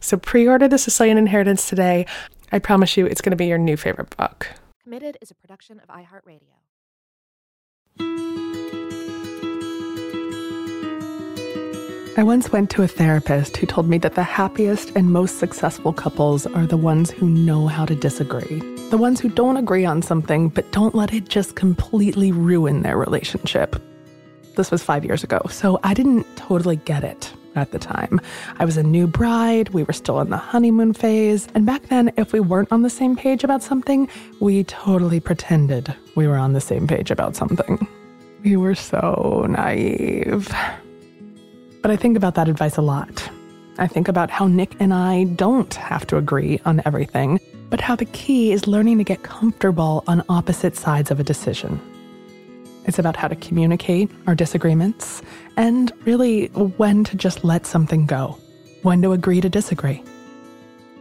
So pre order The Sicilian Inheritance today. I promise you it's going to be your new favorite book. Committed is a production of iHeartRadio. I once went to a therapist who told me that the happiest and most successful couples are the ones who know how to disagree. The ones who don't agree on something, but don't let it just completely ruin their relationship. This was five years ago, so I didn't totally get it at the time. I was a new bride, we were still in the honeymoon phase, and back then, if we weren't on the same page about something, we totally pretended we were on the same page about something. We were so naive. But I think about that advice a lot. I think about how Nick and I don't have to agree on everything, but how the key is learning to get comfortable on opposite sides of a decision. It's about how to communicate our disagreements and really when to just let something go, when to agree to disagree.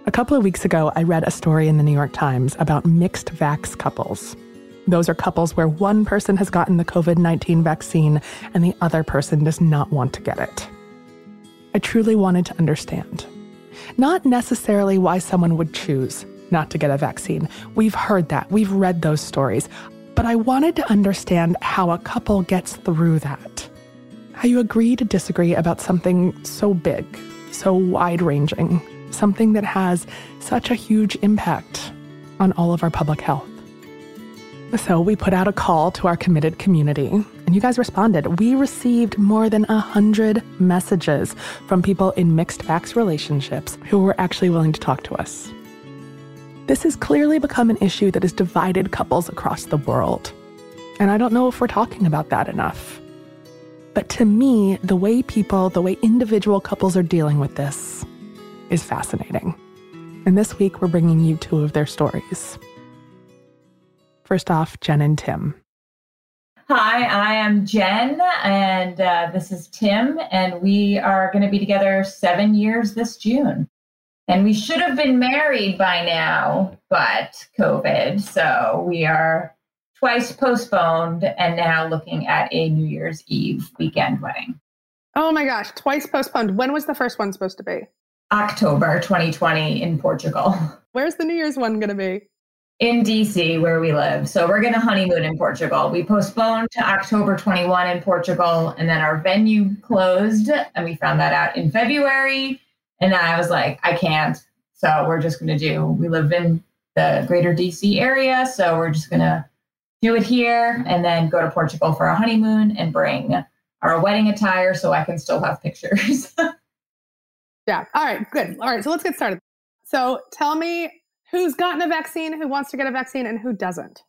A couple of weeks ago, I read a story in the New York Times about mixed vax couples. Those are couples where one person has gotten the COVID 19 vaccine and the other person does not want to get it. I truly wanted to understand. Not necessarily why someone would choose not to get a vaccine. We've heard that, we've read those stories. But I wanted to understand how a couple gets through that. How you agree to disagree about something so big, so wide ranging, something that has such a huge impact on all of our public health. So we put out a call to our committed community, and you guys responded. We received more than a hundred messages from people in mixed vax relationships who were actually willing to talk to us. This has clearly become an issue that has divided couples across the world. And I don't know if we're talking about that enough. But to me, the way people, the way individual couples are dealing with this is fascinating. And this week, we're bringing you two of their stories. First off, Jen and Tim. Hi, I am Jen, and uh, this is Tim, and we are going to be together seven years this June. And we should have been married by now, but COVID. So we are twice postponed and now looking at a New Year's Eve weekend wedding. Oh my gosh, twice postponed. When was the first one supposed to be? October 2020 in Portugal. Where's the New Year's one going to be? in DC where we live. So we're going to honeymoon in Portugal. We postponed to October 21 in Portugal and then our venue closed and we found that out in February and then I was like I can't. So we're just going to do we live in the greater DC area, so we're just going to do it here and then go to Portugal for our honeymoon and bring our wedding attire so I can still have pictures. yeah. All right, good. All right, so let's get started. So tell me who's gotten a vaccine, who wants to get a vaccine, and who doesn't?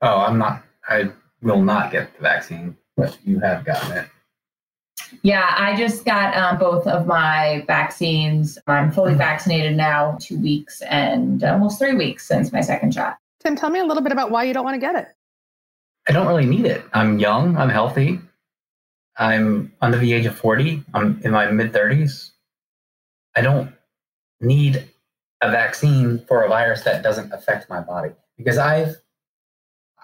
Oh, I'm not. I will not get the vaccine, but you have gotten it. Yeah, I just got um, both of my vaccines. I'm fully vaccinated now, two weeks and almost three weeks since my second shot. Tim, tell me a little bit about why you don't want to get it. I don't really need it. I'm young, I'm healthy, I'm under the age of 40, I'm in my mid 30s. I don't need a vaccine for a virus that doesn't affect my body because I've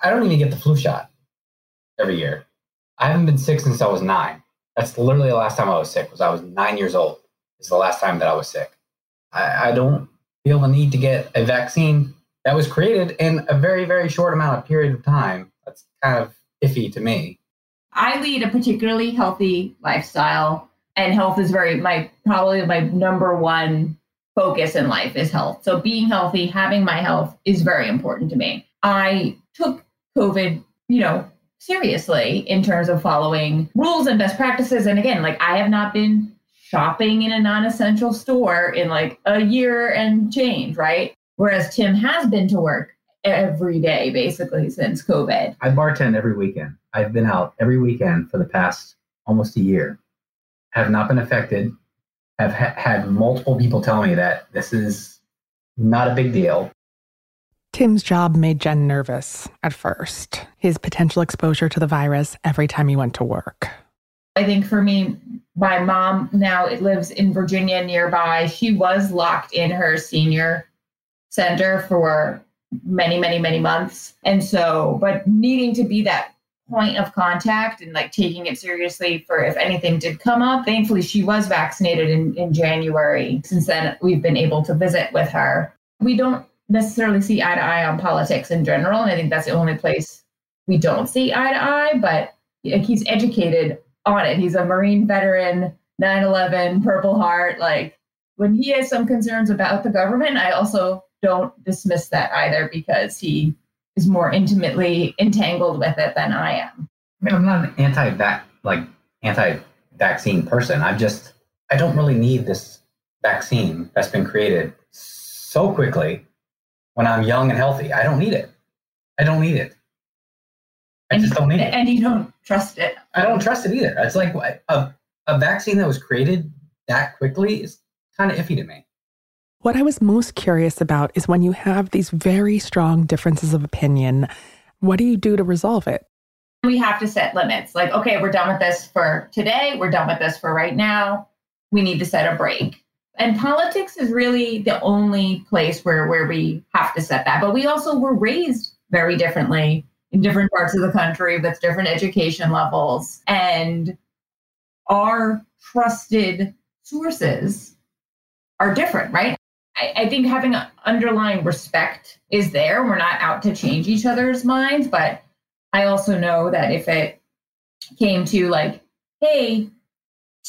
I don't even get the flu shot every year. I haven't been sick since I was nine. That's literally the last time I was sick. Was I was nine years old. Is the last time that I was sick. I, I don't feel the need to get a vaccine that was created in a very very short amount of period of time. That's kind of iffy to me. I lead a particularly healthy lifestyle, and health is very my probably my number one focus in life is health. So being healthy, having my health is very important to me. I took COVID, you know, seriously in terms of following rules and best practices. And again, like I have not been shopping in a non essential store in like a year and change, right? Whereas Tim has been to work every day basically since COVID. I bartend every weekend. I've been out every weekend for the past almost a year. Have not been affected. Have ha- had multiple people tell me that this is not a big deal. Tim's job made Jen nervous at first. His potential exposure to the virus every time he went to work. I think for me, my mom now it lives in Virginia nearby. She was locked in her senior center for many, many, many months. And so, but needing to be that point of contact and like taking it seriously for if anything did come up. Thankfully, she was vaccinated in, in January. Since then, we've been able to visit with her. We don't necessarily see eye to eye on politics in general. And I think that's the only place we don't see eye to eye, but he's educated on it. He's a Marine veteran, 9 11, Purple Heart. Like when he has some concerns about the government, I also don't dismiss that either because he is more intimately entangled with it than I am. I mean, I'm not an anti-vac like anti-vaccine person. I'm just I don't really need this vaccine that's been created so quickly when I'm young and healthy. I don't need it. I don't need it. I and just don't need it. And you don't trust it. I don't trust it either. It's like a, a vaccine that was created that quickly is kind of iffy to me. What I was most curious about is when you have these very strong differences of opinion, what do you do to resolve it? We have to set limits. Like, okay, we're done with this for today. We're done with this for right now. We need to set a break. And politics is really the only place where, where we have to set that. But we also were raised very differently in different parts of the country with different education levels. And our trusted sources are different, right? I, I think having an underlying respect is there. We're not out to change each other's minds, but I also know that if it came to like, hey,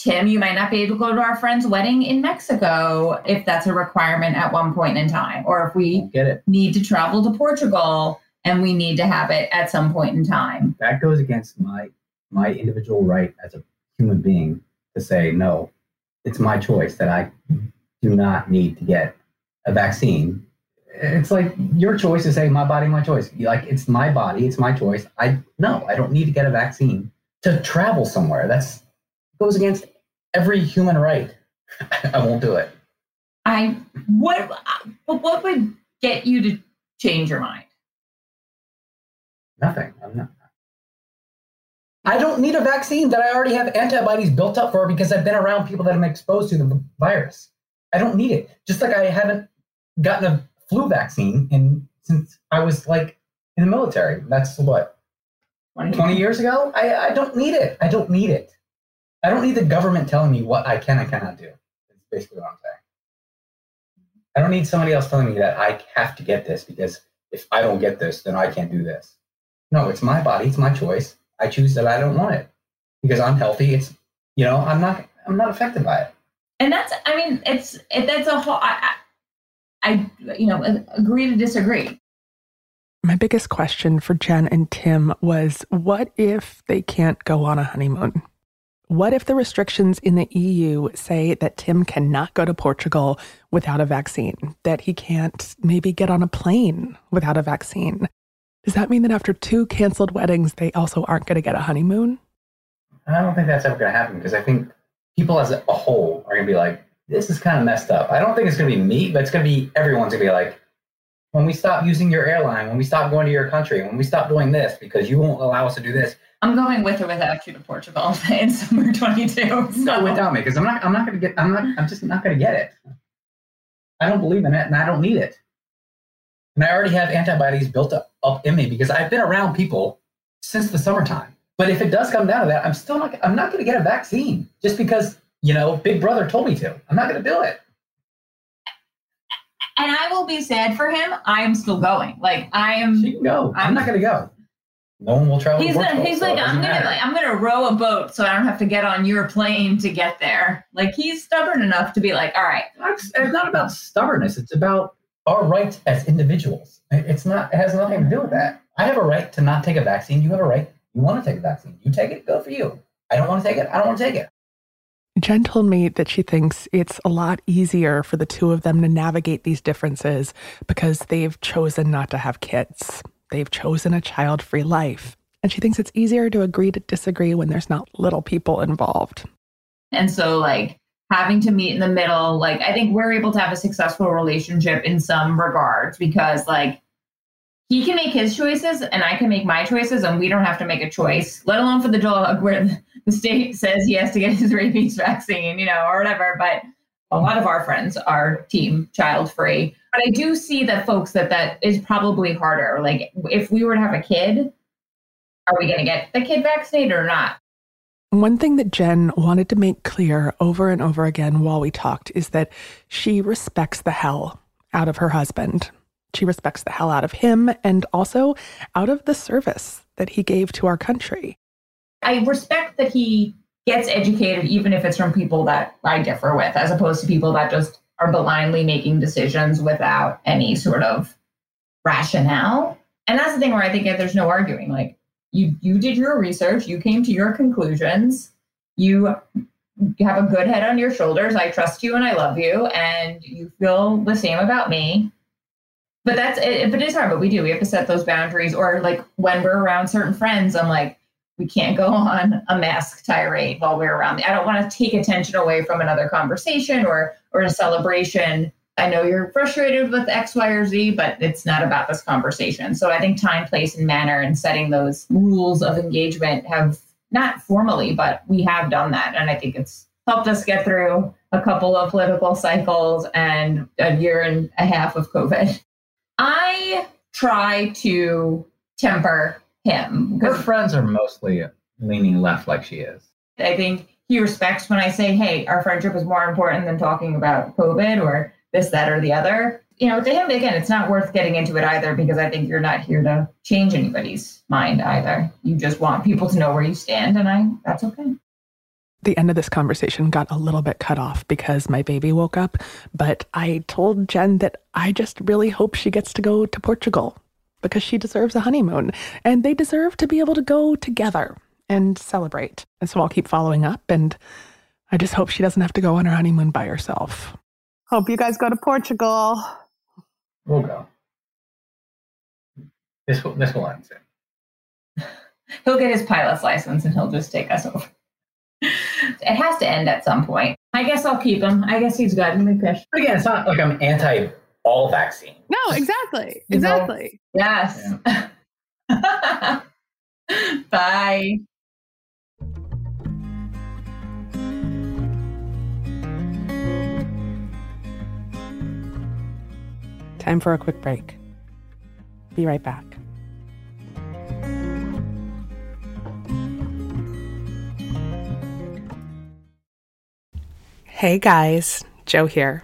Tim, you might not be able to go to our friend's wedding in Mexico if that's a requirement at one point in time, or if we Get it? need to travel to Portugal and we need to have it at some point in time. That goes against my my individual right as a human being to say no. It's my choice that I do not need to get a vaccine. It's like your choice to say my body, my choice. Like it's my body, it's my choice. I no, I don't need to get a vaccine to travel somewhere. That's goes against every human right. I won't do it. I what what would get you to change your mind? Nothing. I'm not. I don't need a vaccine that I already have antibodies built up for because I've been around people that I'm exposed to the virus. I don't need it. Just like I haven't gotten a flu vaccine in since I was like in the military. That's what 20 years ago. I, I don't need it. I don't need it. I don't need the government telling me what I can and cannot do. That's basically what I'm saying. I don't need somebody else telling me that I have to get this because if I don't get this, then I can't do this. No, it's my body. It's my choice. I choose that I don't want it because I'm healthy. It's you know I'm not I'm not affected by it. And that's I mean it's it, that's a whole I, I I you know agree to disagree. My biggest question for Jen and Tim was what if they can't go on a honeymoon? What if the restrictions in the EU say that Tim cannot go to Portugal without a vaccine, that he can't maybe get on a plane without a vaccine? Does that mean that after two canceled weddings, they also aren't going to get a honeymoon? I don't think that's ever going to happen because I think people as a whole are going to be like, this is kind of messed up. I don't think it's going to be me, but it's going to be everyone's going to be like, when we stop using your airline, when we stop going to your country, when we stop doing this because you won't allow us to do this. I'm going with or without you to Portugal in summer 22. So. No, without me because I'm not. I'm not going to get. I'm not. I'm just not going to get it. I don't believe in it, and I don't need it. And I already have antibodies built up, up in me because I've been around people since the summertime. But if it does come down to that, I'm still not. I'm not going to get a vaccine just because you know Big Brother told me to. I'm not going to do it. And I will be sad for him. I am still going. Like I am. She can go. I'm, I'm- not going to go. No one will travel. He's, to gonna, Portugal, he's so like, I'm gonna, like, I'm gonna row a boat so I don't have to get on your plane to get there. Like he's stubborn enough to be like, all right, It's it's not about stubbornness. It's about our rights as individuals. It's not. It has nothing to do with that. I have a right to not take a vaccine. You have a right. You want to take a vaccine. You take it. Go for you. I don't want to take it. I don't want to take it. Jen told me that she thinks it's a lot easier for the two of them to navigate these differences because they've chosen not to have kids. They've chosen a child free life. And she thinks it's easier to agree to disagree when there's not little people involved. And so, like, having to meet in the middle, like, I think we're able to have a successful relationship in some regards because, like, he can make his choices and I can make my choices, and we don't have to make a choice, let alone for the dog where the state says he has to get his rabies vaccine, you know, or whatever. But a lot of our friends are team child free. But I do see that folks that that is probably harder. Like, if we were to have a kid, are we going to get the kid vaccinated or not? One thing that Jen wanted to make clear over and over again while we talked is that she respects the hell out of her husband. She respects the hell out of him and also out of the service that he gave to our country. I respect that he gets educated, even if it's from people that I differ with, as opposed to people that just are blindly making decisions without any sort of rationale. And that's the thing where I think there's no arguing. Like you, you did your research, you came to your conclusions, you have a good head on your shoulders. I trust you and I love you, and you feel the same about me. But that's it. But it's hard. But we do. We have to set those boundaries. Or like when we're around certain friends, I'm like, we can't go on a mask tirade while we're around. I don't want to take attention away from another conversation or or a celebration. I know you're frustrated with X, Y, or Z, but it's not about this conversation. So I think time, place, and manner and setting those rules of engagement have not formally, but we have done that. And I think it's helped us get through a couple of political cycles and a year and a half of COVID. I try to temper him Her friends are mostly leaning left, like she is. I think he respects when I say, hey, our friendship is more important than talking about COVID or this, that, or the other. You know, to him, again, it's not worth getting into it either because I think you're not here to change anybody's mind either. You just want people to know where you stand, and I that's okay. The end of this conversation got a little bit cut off because my baby woke up, but I told Jen that I just really hope she gets to go to Portugal because she deserves a honeymoon and they deserve to be able to go together and celebrate. And so I'll keep following up and I just hope she doesn't have to go on her honeymoon by herself. Hope you guys go to Portugal. We'll go. This will this will end soon. He'll get his pilot's license and he'll just take us over. It has to end at some point. I guess I'll keep him. I guess he's good. Let me push. But again, it's not like I'm anti all vaccines. No, exactly. You know- Exactly. Yes. Bye. Time for a quick break. Be right back. Hey guys, Jo here.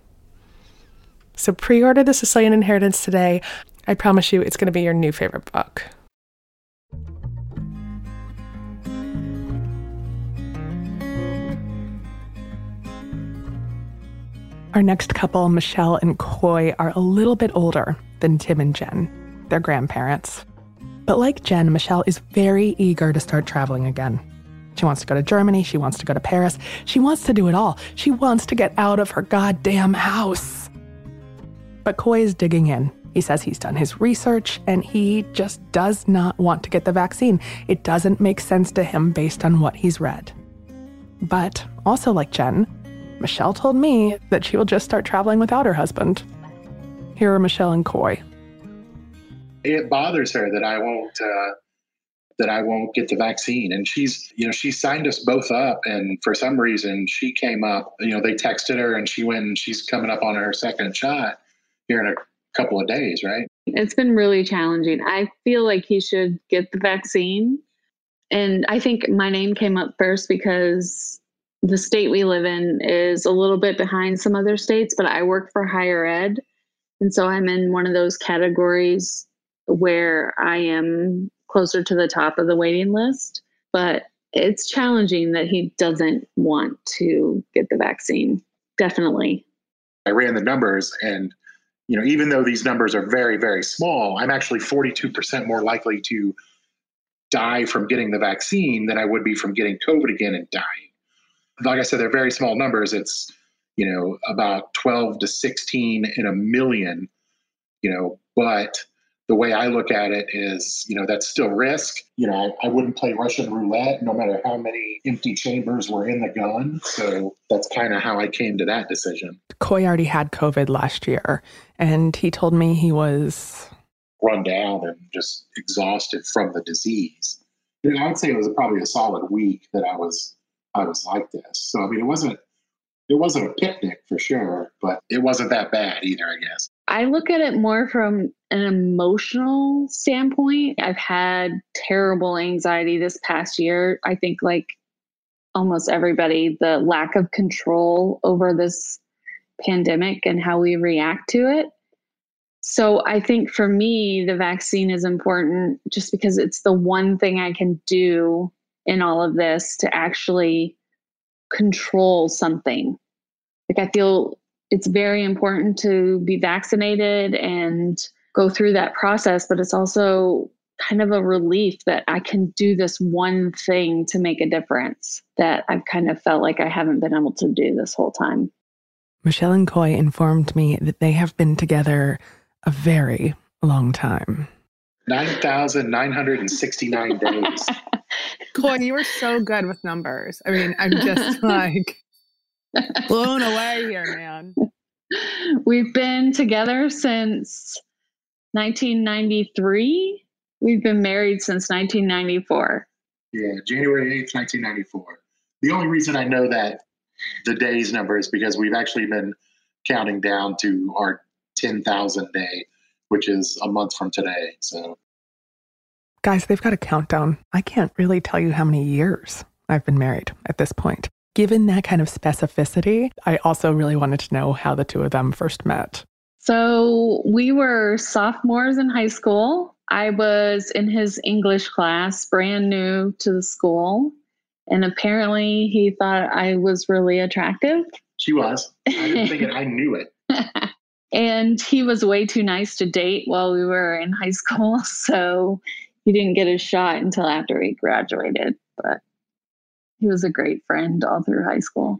So pre order The Sicilian Inheritance today. I promise you it's going to be your new favorite book. Our next couple, Michelle and Coy, are a little bit older than Tim and Jen. They're grandparents. But like Jen, Michelle is very eager to start traveling again. She wants to go to Germany. She wants to go to Paris. She wants to do it all. She wants to get out of her goddamn house. But Coy is digging in. He says he's done his research and he just does not want to get the vaccine. It doesn't make sense to him based on what he's read. But also, like Jen, Michelle told me that she will just start traveling without her husband. Here are Michelle and Coy. It bothers her that I won't uh, that I won't get the vaccine, and she's you know she signed us both up, and for some reason she came up. You know they texted her, and she went, and she's coming up on her second shot here in a couple of days, right? It's been really challenging. I feel like he should get the vaccine. And I think my name came up first because the state we live in is a little bit behind some other states, but I work for higher ed. And so I'm in one of those categories where I am closer to the top of the waiting list. But it's challenging that he doesn't want to get the vaccine. Definitely. I ran the numbers and you know, even though these numbers are very, very small, I'm actually 42% more likely to die from getting the vaccine than I would be from getting COVID again and dying. Like I said, they're very small numbers. It's, you know, about 12 to 16 in a million, you know, but the way I look at it is, you know, that's still risk. You know, I, I, wouldn't play Russian roulette no matter how many empty chambers were in the gun. So that's kind of how I came to that decision. Coy already had COVID last year, and he told me he was run down and just exhausted from the disease. You know, I would say it was probably a solid week that I was I was like this. So I mean, it wasn't it wasn't a picnic for sure, but it wasn't that bad either, I guess. I look at it more from an emotional standpoint. I've had terrible anxiety this past year. I think, like almost everybody, the lack of control over this pandemic and how we react to it. So I think for me, the vaccine is important just because it's the one thing I can do in all of this to actually control something. Like I feel it's very important to be vaccinated and go through that process, but it's also kind of a relief that I can do this one thing to make a difference that I've kind of felt like I haven't been able to do this whole time. Michelle and Coy informed me that they have been together a very long time. 9,969 days. Coy, you were so good with numbers. I mean, I'm just like, blown away here, man. We've been together since 1993. We've been married since 1994. Yeah, January 8th, 1994. The only reason I know that the days number is because we've actually been counting down to our 10,000 day, which is a month from today. So, guys, they've got a countdown. I can't really tell you how many years I've been married at this point. Given that kind of specificity, I also really wanted to know how the two of them first met. So we were sophomores in high school. I was in his English class, brand new to the school. And apparently he thought I was really attractive. She was. I didn't think it, I knew it. and he was way too nice to date while we were in high school. So he didn't get a shot until after he graduated. But he was a great friend all through high school.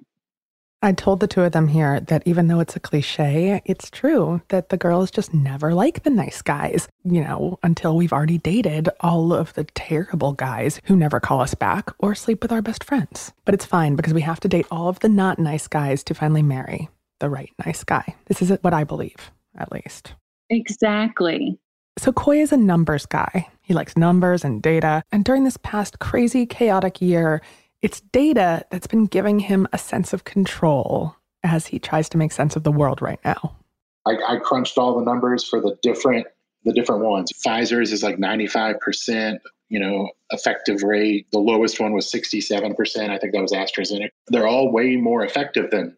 I told the two of them here that even though it's a cliche, it's true that the girls just never like the nice guys, you know, until we've already dated all of the terrible guys who never call us back or sleep with our best friends. But it's fine because we have to date all of the not nice guys to finally marry the right nice guy. This is what I believe, at least. Exactly. So Coy is a numbers guy. He likes numbers and data. And during this past crazy, chaotic year, it's data that's been giving him a sense of control as he tries to make sense of the world right now. I, I crunched all the numbers for the different the different ones. Pfizer's is like 95%, you know, effective rate. The lowest one was 67%. I think that was AstraZeneca. They're all way more effective than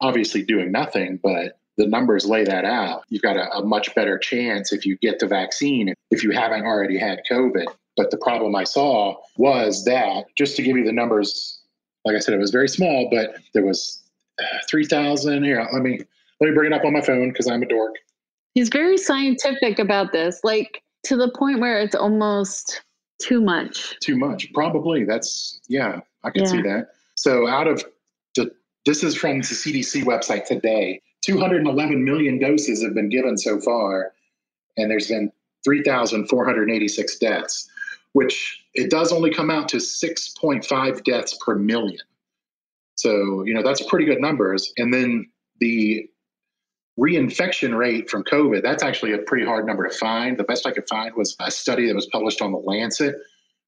obviously doing nothing, but the numbers lay that out. You've got a, a much better chance if you get the vaccine if you haven't already had COVID. But the problem I saw was that, just to give you the numbers, like I said, it was very small, but there was uh, 3,000. Here, let me let me bring it up on my phone because I'm a dork. He's very scientific about this, like to the point where it's almost too much. Too much, probably. That's yeah. I can Yeah. see that. So out of the, this is from the CDC website today. 211 million doses have been given so far, and there's been 3,486 deaths, which it does only come out to 6.5 deaths per million. So, you know, that's pretty good numbers. And then the reinfection rate from COVID, that's actually a pretty hard number to find. The best I could find was a study that was published on the Lancet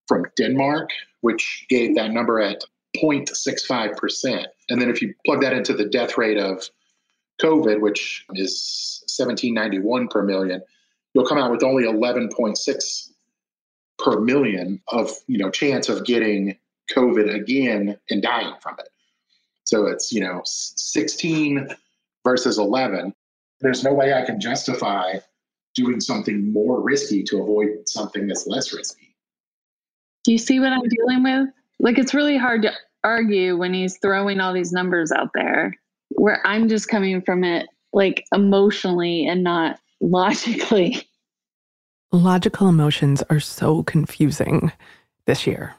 from Denmark, which gave that number at 0.65%. And then if you plug that into the death rate of COVID, which is 1791 per million, you'll come out with only 11.6 per million of, you know, chance of getting COVID again and dying from it. So it's, you know, 16 versus 11. There's no way I can justify doing something more risky to avoid something that's less risky. Do you see what I'm dealing with? Like, it's really hard to argue when he's throwing all these numbers out there, where I'm just coming from it like emotionally and not logically. Logical emotions are so confusing this year,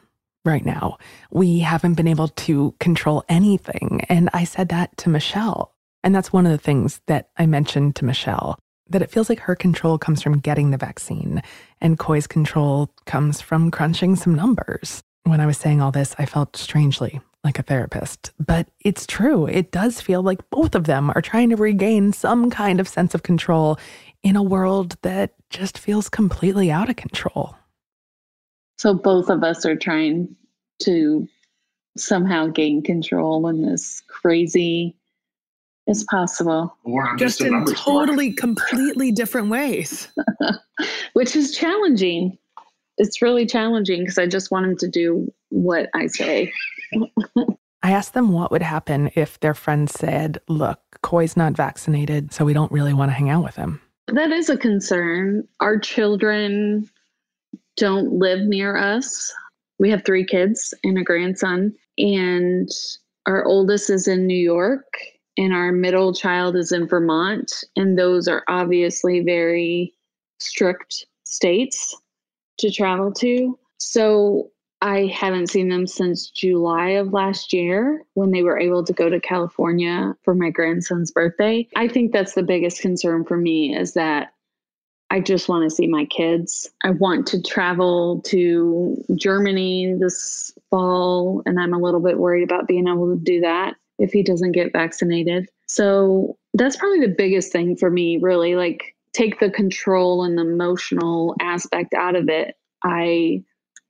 right now. We haven't been able to control anything. And I said that to Michelle. And that's one of the things that I mentioned to Michelle that it feels like her control comes from getting the vaccine, and Coy's control comes from crunching some numbers. When I was saying all this, I felt strangely like a therapist. But it's true. It does feel like both of them are trying to regain some kind of sense of control in a world that just feels completely out of control. So both of us are trying to somehow gain control in this crazy as possible, Or I'm Just just, in numbers totally, completely different ways. which is challenging. It's really challenging because I just want him to do what I say. I asked them what would happen if their friend said, Look, Coy's not vaccinated, so we don't really want to hang out with him. That is a concern. Our children don't live near us. We have three kids and a grandson, and our oldest is in New York, and our middle child is in Vermont. And those are obviously very strict states to travel to. So I haven't seen them since July of last year when they were able to go to California for my grandson's birthday. I think that's the biggest concern for me is that I just want to see my kids. I want to travel to Germany this fall, and I'm a little bit worried about being able to do that if he doesn't get vaccinated. So that's probably the biggest thing for me, really. Like, take the control and the emotional aspect out of it. I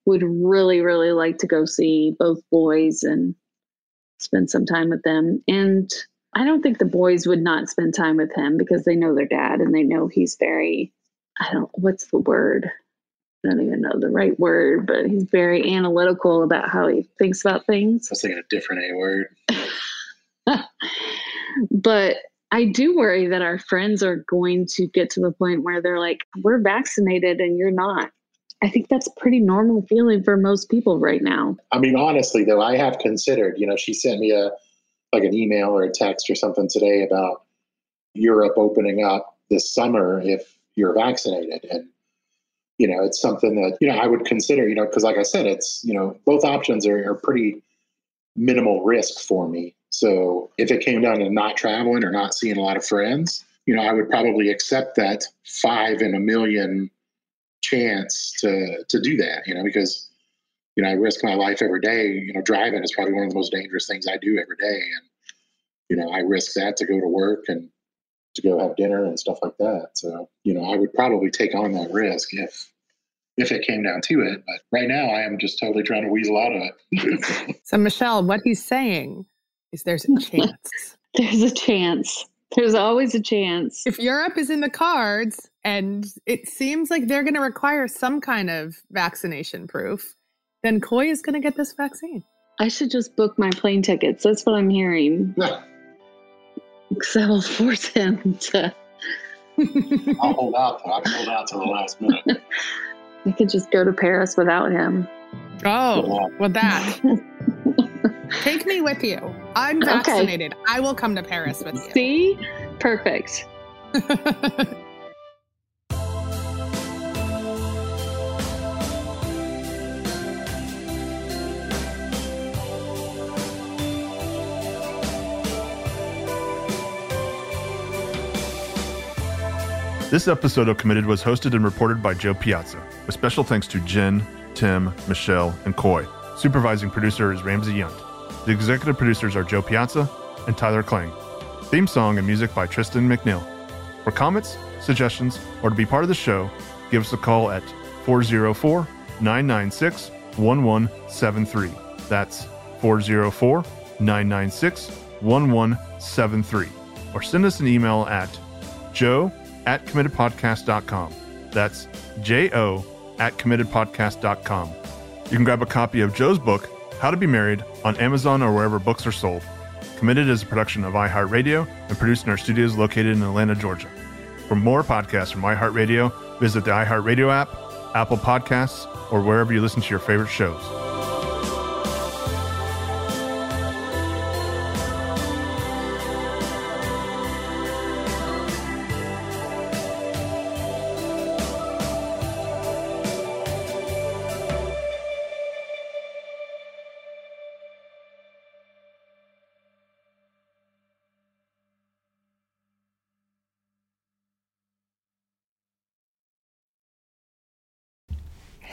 would really, really like to go see both boys and spend some time with them. And I don't think the boys would not spend time with him because they know their dad and they know he's very, I don't, what's the word? I don't even know the right word, but he's very analytical about how he thinks about things. I was thinking a different A word. but I do worry that our friends are going to get to the point where they're like, we're vaccinated and you're not. I think that's pretty normal feeling for most people right now. I mean, honestly, though, I have considered. You know, she sent me a like an email or a text or something today about Europe opening up this summer if you're vaccinated, and you know, it's something that you know I would consider. You know, because like I said, it's you know both options are, are pretty minimal risk for me. So if it came down to not traveling or not seeing a lot of friends, you know, I would probably accept that five in a million chance to to do that. You know, because you know, I risk my life every day. You know, driving is probably one of the most dangerous things I do every day. And, you know, I risk that to go to work and to go have dinner and stuff like that. So, you know, I would probably take on that risk if if it came down to it. But right now I am just totally trying to weasel out of it. So, Michelle, what he's saying is there's a chance. There's a chance. There's always a chance. if Europe is in the cards and it seems like they're going to require some kind of vaccination proof, then Coy is going to get this vaccine. I should just book my plane tickets. That's what I'm hearing. Because I will force him to. I'll hold out though. I'll hold out till the last minute. I could just go to Paris without him. Oh, well, that. Take me with you. I'm vaccinated. Okay. I will come to Paris with you. See? Perfect. This episode of Committed was hosted and reported by Jo Piazza, with special thanks to Jen, Tim, Michelle, and Coy. Supervising producer is Ramsey Yunt. The executive producers are Jo Piazza and Tyler Klang. Theme song and music by Tristan McNeil. For comments, suggestions, or to be part of the show, give us a call at 404 996 1173. That's 404 996 1173. Or send us an email at jo at committedpodcast.com. That's J O at committedpodcast.com. You can grab a copy of Jo's book, How to Be Married, on Amazon or wherever books are sold. Committed is a production of iHeartRadio and produced in our studios located in Atlanta, Georgia. For more podcasts from iHeartRadio, visit the iHeartRadio app, Apple Podcasts, or wherever you listen to your favorite shows.